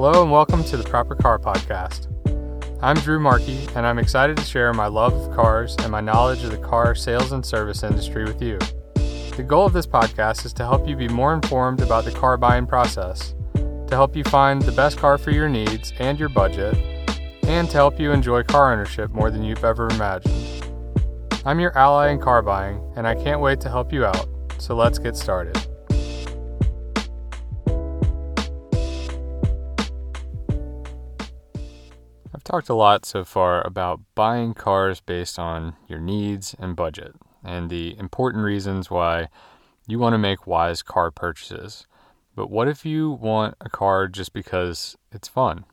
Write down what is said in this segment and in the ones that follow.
Hello and welcome to the Proper Car Podcast. I'm Drew Markey, and I'm excited to share my love of cars and my knowledge of the car sales and service industry with you. The goal of this podcast is to help you be more informed about the car buying process, to help you find the best car for your needs and your budget, and to help you enjoy car ownership more than you've ever imagined. I'm your ally in car buying, and I can't wait to help you out, so let's get started. Talked a lot so far about buying cars based on your needs and budget, and the important reasons why you want to make wise car purchases. But what if you want a car just because it's fun?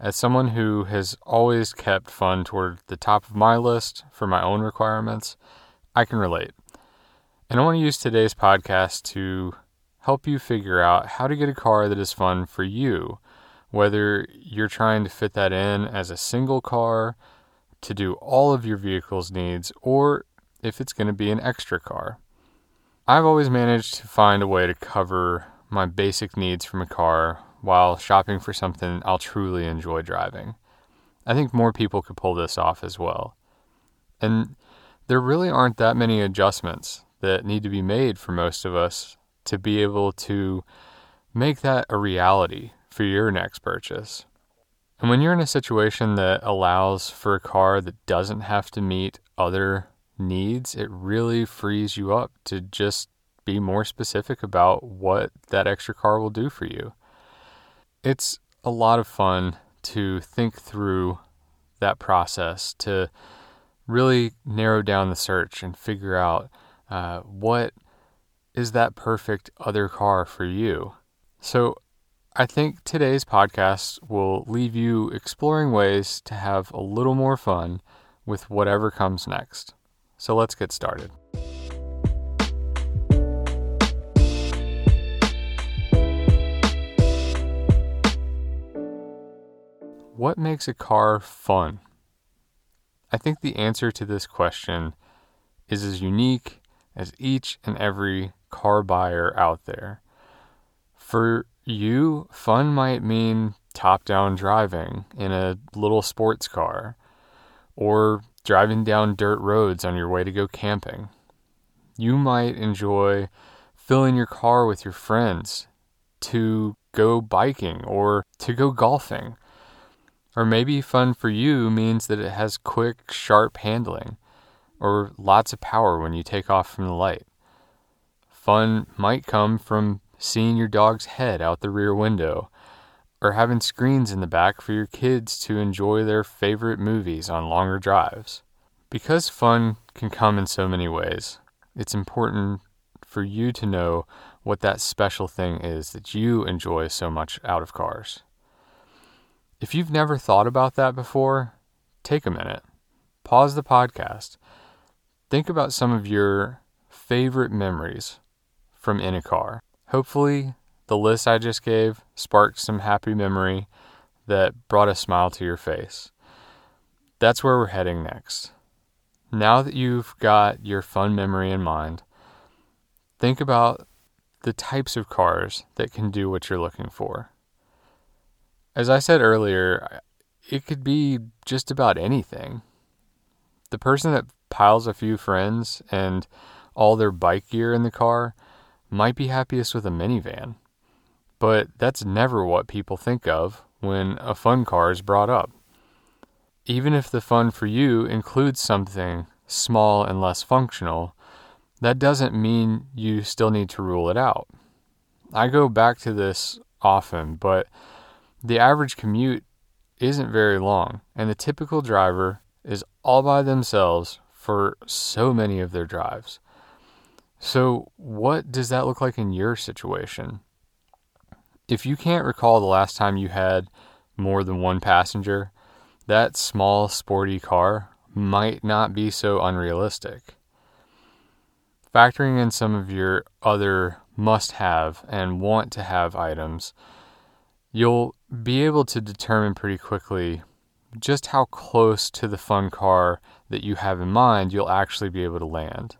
As someone who has always kept fun toward the top of my list for my own requirements, I can relate. And I want to use today's podcast to help you figure out how to get a car that is fun for you whether you're trying to fit that in as a single car to do all of your vehicle's needs or if it's going to be an extra car. I've always managed to find a way to cover my basic needs from a car while shopping for something I'll truly enjoy driving. I think more people could pull this off as well. And there really aren't that many adjustments that need to be made for most of us to be able to make that a reality for your next purchase. And when you're in a situation that allows for a car that doesn't have to meet other needs, it really frees you up to just be more specific about what that extra car will do for you. It's a lot of fun to think through that process, to really narrow down the search and figure out uh, what is that perfect other car for you. So I think today's podcast will leave you exploring ways to have a little more fun with whatever comes next. So let's get started. What makes a car fun? I think the answer to this question is as unique as each and every car buyer out there. For you, fun might mean top down driving in a little sports car or driving down dirt roads on your way to go camping. You might enjoy filling your car with your friends to go biking or to go golfing. Or maybe fun for you means that it has quick, sharp handling or lots of power when you take off from the light. Fun might come from seeing your dog's head out the rear window, or having screens in the back for your kids to enjoy their favorite movies on longer drives. Because fun can come in so many ways, it's important for you to know what that special thing is that you enjoy so much out of cars. If you've never thought about that before, take a minute, pause the podcast, think about some of your favorite memories from in a car. Hopefully, the list I just gave sparked some happy memory that brought a smile to your face. That's where we're heading next. Now that you've got your fun memory in mind, think about the types of cars that can do what you're looking for. As I said earlier, it could be just about anything. The person that piles a few friends and all their bike gear in the car might be happiest with a minivan. But that's never what people think of when a fun car is brought up. Even if the fun for you includes something small and less functional, that doesn't mean you still need to rule it out. I go back to this often, but the average commute isn't very long, and the typical driver is all by themselves for so many of their drives. So, what does that look like in your situation? If you can't recall the last time you had more than one passenger, that small, sporty car might not be so unrealistic. Factoring in some of your other must have and want to have items, you'll be able to determine pretty quickly just how close to the fun car that you have in mind you'll actually be able to land.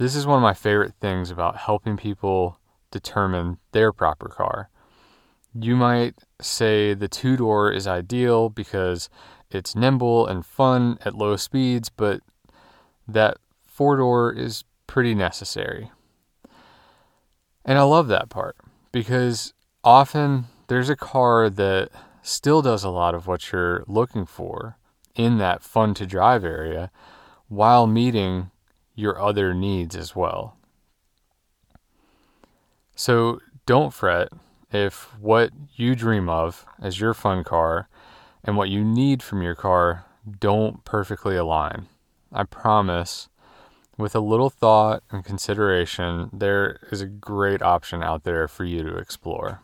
This is one of my favorite things about helping people determine their proper car. You might say the two door is ideal because it's nimble and fun at low speeds, but that four door is pretty necessary. And I love that part because often there's a car that still does a lot of what you're looking for in that fun to drive area while meeting your other needs as well. So don't fret if what you dream of as your fun car and what you need from your car don't perfectly align. I promise, with a little thought and consideration, there is a great option out there for you to explore.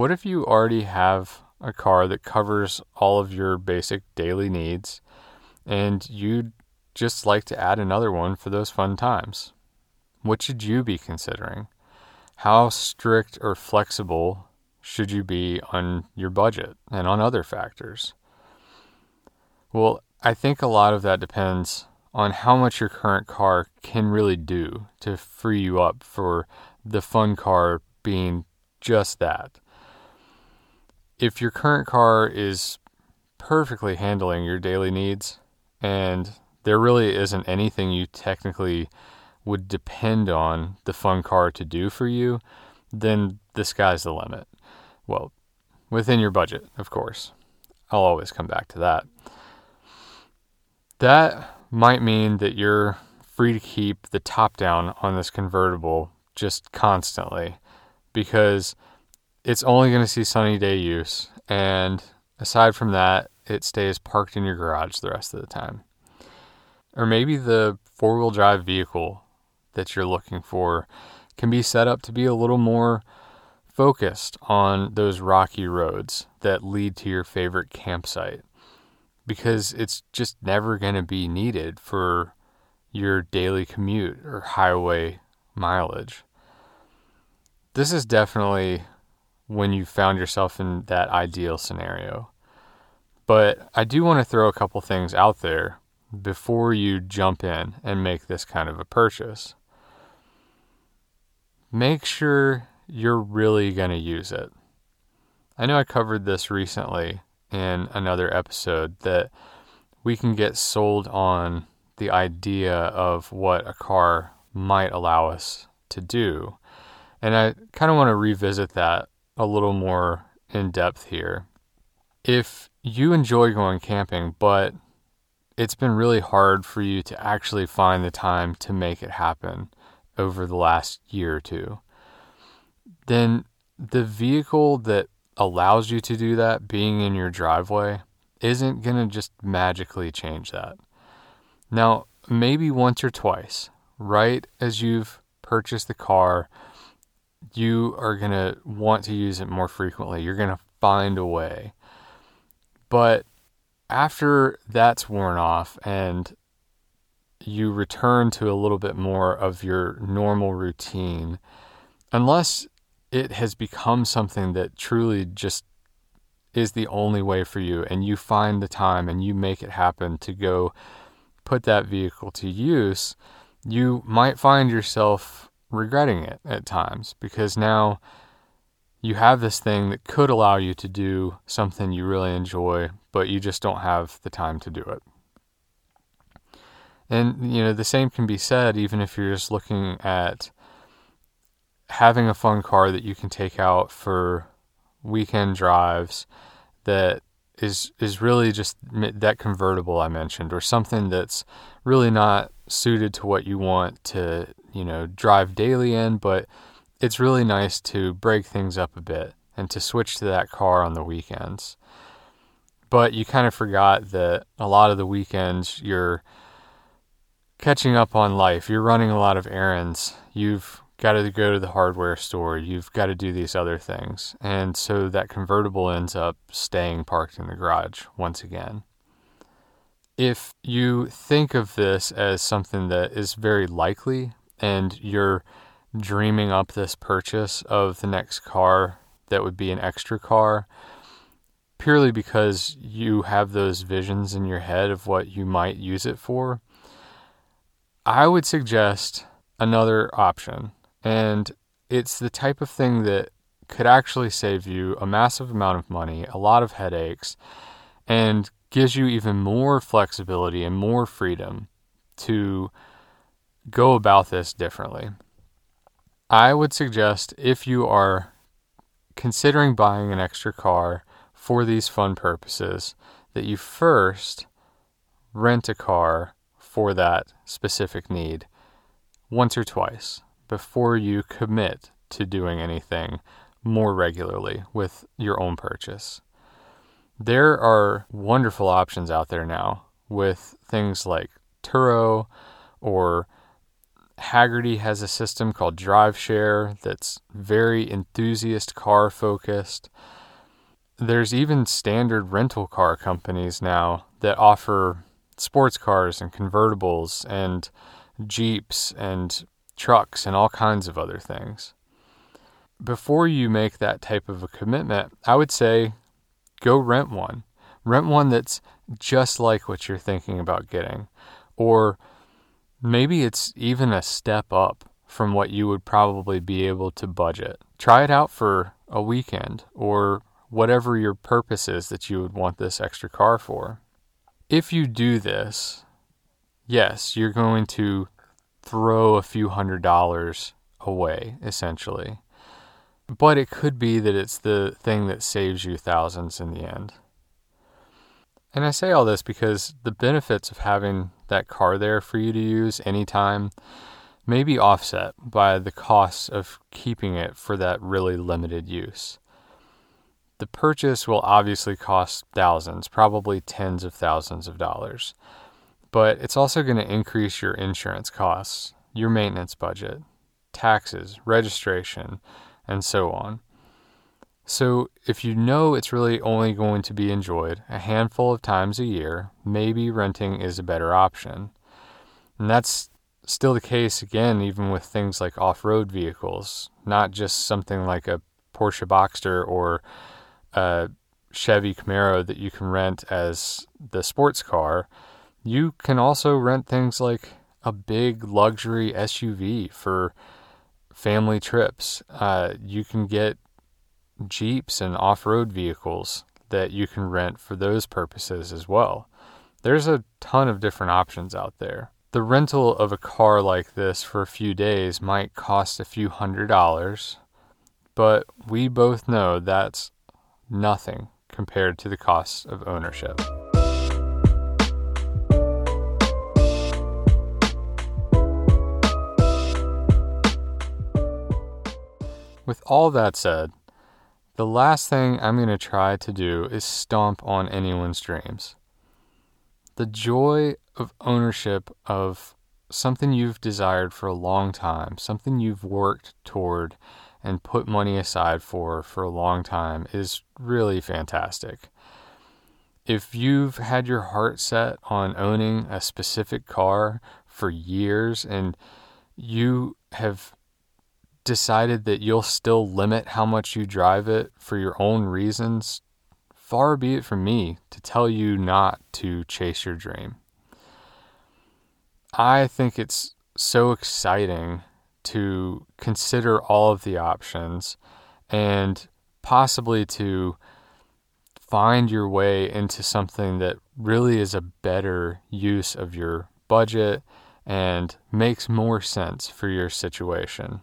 What if you already have a car that covers all of your basic daily needs and you'd just like to add another one for those fun times? What should you be considering? How strict or flexible should you be on your budget and on other factors? Well, I think a lot of that depends on how much your current car can really do to free you up for the fun car being just that if your current car is perfectly handling your daily needs and there really isn't anything you technically would depend on the fun car to do for you, then the sky's the limit. Well, within your budget, of course. I'll always come back to that. That might mean that you're free to keep the top down on this convertible just constantly because it's only going to see sunny day use. And aside from that, it stays parked in your garage the rest of the time. Or maybe the four wheel drive vehicle that you're looking for can be set up to be a little more focused on those rocky roads that lead to your favorite campsite because it's just never going to be needed for your daily commute or highway mileage. This is definitely when you found yourself in that ideal scenario. But I do want to throw a couple things out there before you jump in and make this kind of a purchase. Make sure you're really going to use it. I know I covered this recently in another episode that we can get sold on the idea of what a car might allow us to do. And I kind of want to revisit that a little more in depth here. If you enjoy going camping, but it's been really hard for you to actually find the time to make it happen over the last year or two, then the vehicle that allows you to do that being in your driveway isn't going to just magically change that. Now, maybe once or twice, right as you've purchased the car you are going to want to use it more frequently. You're going to find a way. But after that's worn off and you return to a little bit more of your normal routine, unless it has become something that truly just is the only way for you and you find the time and you make it happen to go put that vehicle to use, you might find yourself regretting it at times because now you have this thing that could allow you to do something you really enjoy, but you just don't have the time to do it. And, you know, the same can be said even if you're just looking at having a fun car that you can take out for weekend drives that is is really just that convertible I mentioned or something that's really not suited to what you want to you know, drive daily in, but it's really nice to break things up a bit and to switch to that car on the weekends. But you kind of forgot that a lot of the weekends you're catching up on life. You're running a lot of errands. You've got to go to the hardware store. You've got to do these other things. And so that convertible ends up staying parked in the garage once again if you think of this as something that is very likely and you're dreaming up this purchase of the next car that would be an extra car, purely because you have those visions in your head of what you might use it for, I would suggest another option. And it's the type of thing that could actually save you a massive amount of money, a lot of headaches, and gives you even more flexibility and more freedom to go about this differently. I would suggest if you are considering buying an extra car for these fun purposes, that you first rent a car for that specific need once or twice before you commit to doing anything more regularly with your own purchase. There are wonderful options out there now with things like Turo or Hagerty has a system called DriveShare that's very enthusiast car focused. There's even standard rental car companies now that offer sports cars and convertibles and Jeeps and trucks and all kinds of other things. Before you make that type of a commitment, I would say go rent one. Rent one that's just like what you're thinking about getting. Or Maybe it's even a step up from what you would probably be able to budget. Try it out for a weekend or whatever your purpose is that you would want this extra car for. If you do this, yes, you're going to throw a few hundred dollars away, essentially. But it could be that it's the thing that saves you thousands in the end. And I say all this because the benefits of having that car there for you to use anytime may be offset by the costs of keeping it for that really limited use. The purchase will obviously cost thousands, probably tens of thousands of dollars, but it's also going to increase your insurance costs, your maintenance budget, taxes, registration, and so on. So, if you know it's really only going to be enjoyed a handful of times a year, maybe renting is a better option. And that's still the case again, even with things like off road vehicles, not just something like a Porsche Boxster or a Chevy Camaro that you can rent as the sports car. You can also rent things like a big luxury SUV for family trips. Uh, you can get Jeeps and off road vehicles that you can rent for those purposes as well. There's a ton of different options out there. The rental of a car like this for a few days might cost a few hundred dollars, but we both know that's nothing compared to the cost of ownership. With all that said, the last thing I'm going to try to do is stomp on anyone's dreams. The joy of ownership of something you've desired for a long time, something you've worked toward and put money aside for for a long time is really fantastic. If you've had your heart set on owning a specific car for years and you have decided that you'll still limit how much you drive it for your own reasons, far be it from me to tell you not to chase your dream. I think it's so exciting to consider all of the options and possibly to find your way into something that really is a better use of your budget and makes more sense for your situation.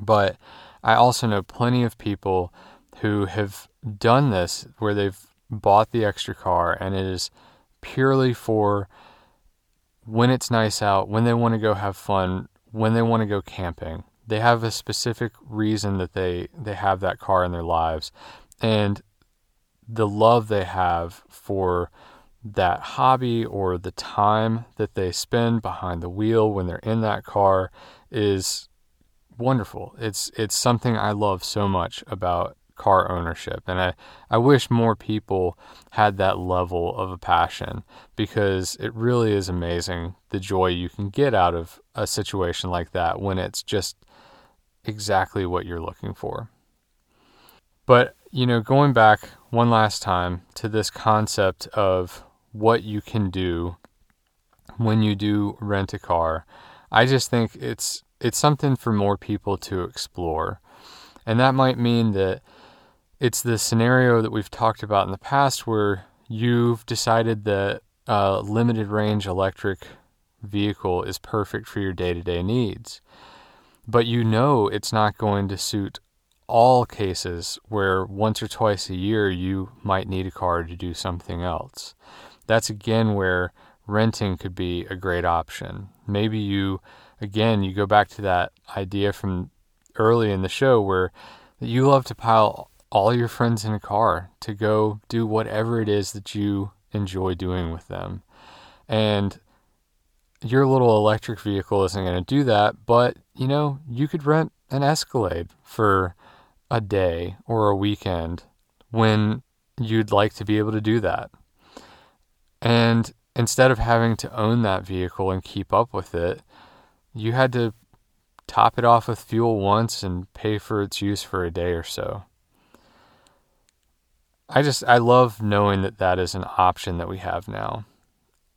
But I also know plenty of people who have done this where they've bought the extra car and it is purely for when it's nice out, when they want to go have fun, when they want to go camping. They have a specific reason that they, they have that car in their lives. And the love they have for that hobby or the time that they spend behind the wheel when they're in that car is wonderful. It's it's something I love so much about car ownership and I, I wish more people had that level of a passion because it really is amazing the joy you can get out of a situation like that when it's just exactly what you're looking for. But, you know, going back one last time to this concept of what you can do when you do rent a car. I just think it's it's something for more people to explore. And that might mean that it's the scenario that we've talked about in the past where you've decided that a limited range electric vehicle is perfect for your day to day needs. But you know it's not going to suit all cases where once or twice a year you might need a car to do something else. That's again where renting could be a great option. Maybe you, again, you go back to that idea from early in the show where you love to pile all your friends in a car to go do whatever it is that you enjoy doing with them. And your little electric vehicle isn't going to do that, but you know, you could rent an Escalade for a day or a weekend when you'd like to be able to do that. And instead of having to own that vehicle and keep up with it, you had to top it off with fuel once and pay for its use for a day or so. I just I love knowing that that is an option that we have now.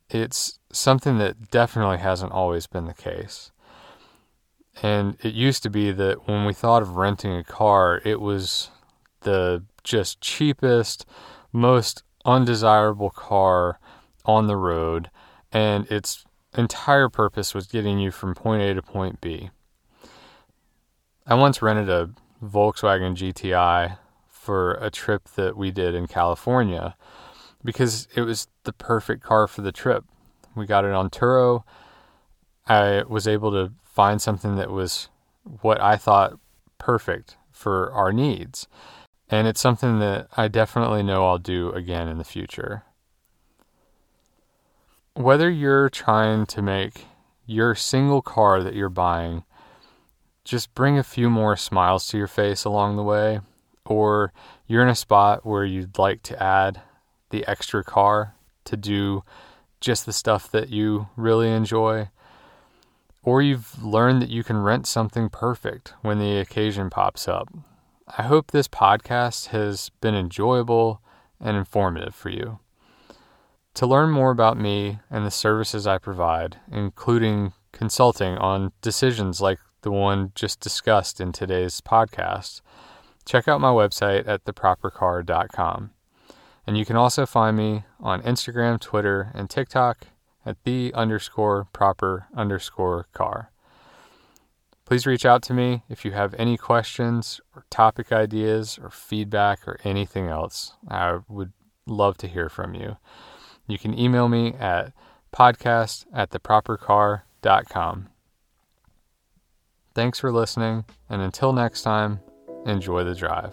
It's something that definitely hasn't always been the case. And it used to be that when we thought of renting a car, it was the just cheapest, most undesirable car on the road, and its entire purpose was getting you from point A to point B. I once rented a Volkswagen GTI for a trip that we did in California because it was the perfect car for the trip. We got it on Turo. I was able to find something that was what I thought perfect for our needs. And it's something that I definitely know I'll do again in the future whether you're trying to make your single car that you're buying just bring a few more smiles to your face along the way, or you're in a spot where you'd like to add the extra car to do just the stuff that you really enjoy, or you've learned that you can rent something perfect when the occasion pops up. I hope this podcast has been enjoyable and informative for you. To learn more about me and the services I provide, including consulting on decisions like the one just discussed in today's podcast, check out my website at thepropercar.com. And you can also find me on Instagram, Twitter, and TikTok at the underscore proper underscore car. Please reach out to me if you have any questions or topic ideas or feedback or anything else. I would love to hear from you. You can email me at podcast at thepropercar.com. Thanks for listening, and until next time, enjoy the drive.